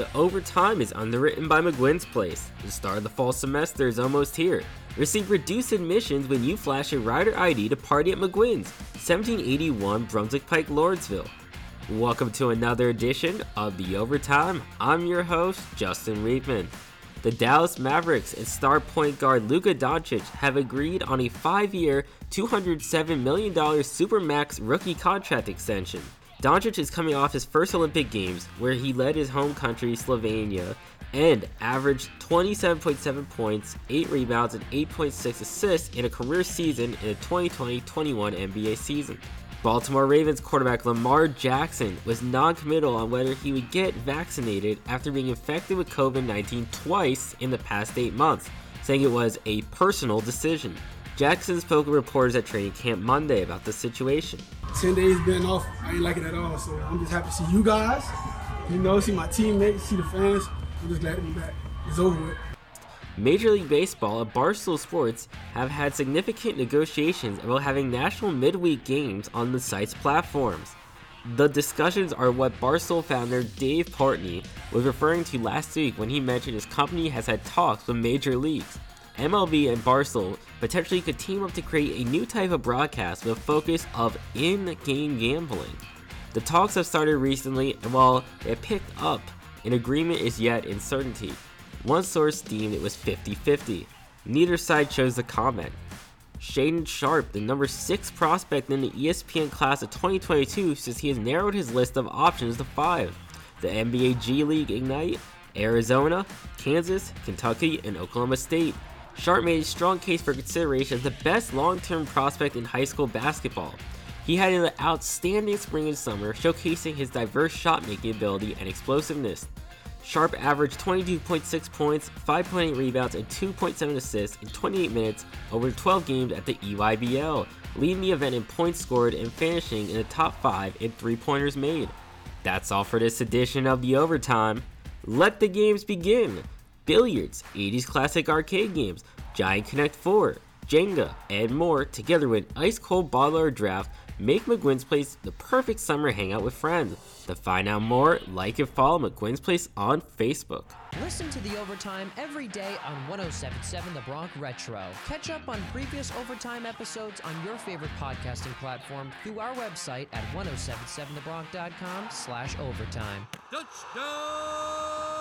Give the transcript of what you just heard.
The overtime is underwritten by McGuinn's Place. The start of the fall semester is almost here. Receive reduced admissions when you flash a rider ID to party at McGuinn's, 1781 Brunswick Pike, Lawrenceville. Welcome to another edition of The Overtime. I'm your host, Justin Riebman. The Dallas Mavericks and star point guard Luka Doncic have agreed on a five year, $207 million Supermax rookie contract extension. Doncic is coming off his first Olympic Games, where he led his home country, Slovenia, and averaged 27.7 points, 8 rebounds, and 8.6 assists in a career season in the 2020 21 NBA season. Baltimore Ravens quarterback Lamar Jackson was non committal on whether he would get vaccinated after being infected with COVID 19 twice in the past eight months, saying it was a personal decision. Jackson spoke with reporters at training camp Monday about the situation. 10 days been off, I ain't like it at all. So I'm just happy to see you guys, you know, see my teammates, see the fans. I'm just glad to be back. It's over with. Major League Baseball and Barstool Sports have had significant negotiations about having national midweek games on the site's platforms. The discussions are what Barstool founder Dave Portnoy was referring to last week when he mentioned his company has had talks with major leagues. MLB and Barstool potentially could team up to create a new type of broadcast with a focus of in-game gambling. The talks have started recently, and while it picked up, an agreement is yet in certainty. One source deemed it was 50 50. Neither side chose to comment. Shaedon Sharpe, the number 6 prospect in the ESPN class of 2022, says he has narrowed his list of options to 5. The NBA G League Ignite, Arizona, Kansas, Kentucky, and Oklahoma State. Sharpe made a strong case for consideration as the best long term prospect in high school basketball. He had an outstanding spring and summer, showcasing his diverse shot making ability and explosiveness. Sharpe averaged 22.6 points, 5.8 rebounds, and 2.7 assists in 28 minutes over 12 games at the EYBL, leading the event in points scored and finishing in the top 5 in three pointers made. That's all for this edition of The Overtime. Let the games begin! Billiards, 80s classic arcade games, Giant Connect 4, Jenga, and more, together with an ice cold bottle or draft, make McGuinn's Place the perfect summer hangout with friends. To find out more, like and follow McGuinn's Place on Facebook. Listen to The Overtime every day on 1077 The Bronc Retro. Catch up on previous Overtime episodes on your favorite podcasting platform through our website at 1077thebronc.com slash overtime. Touchdown!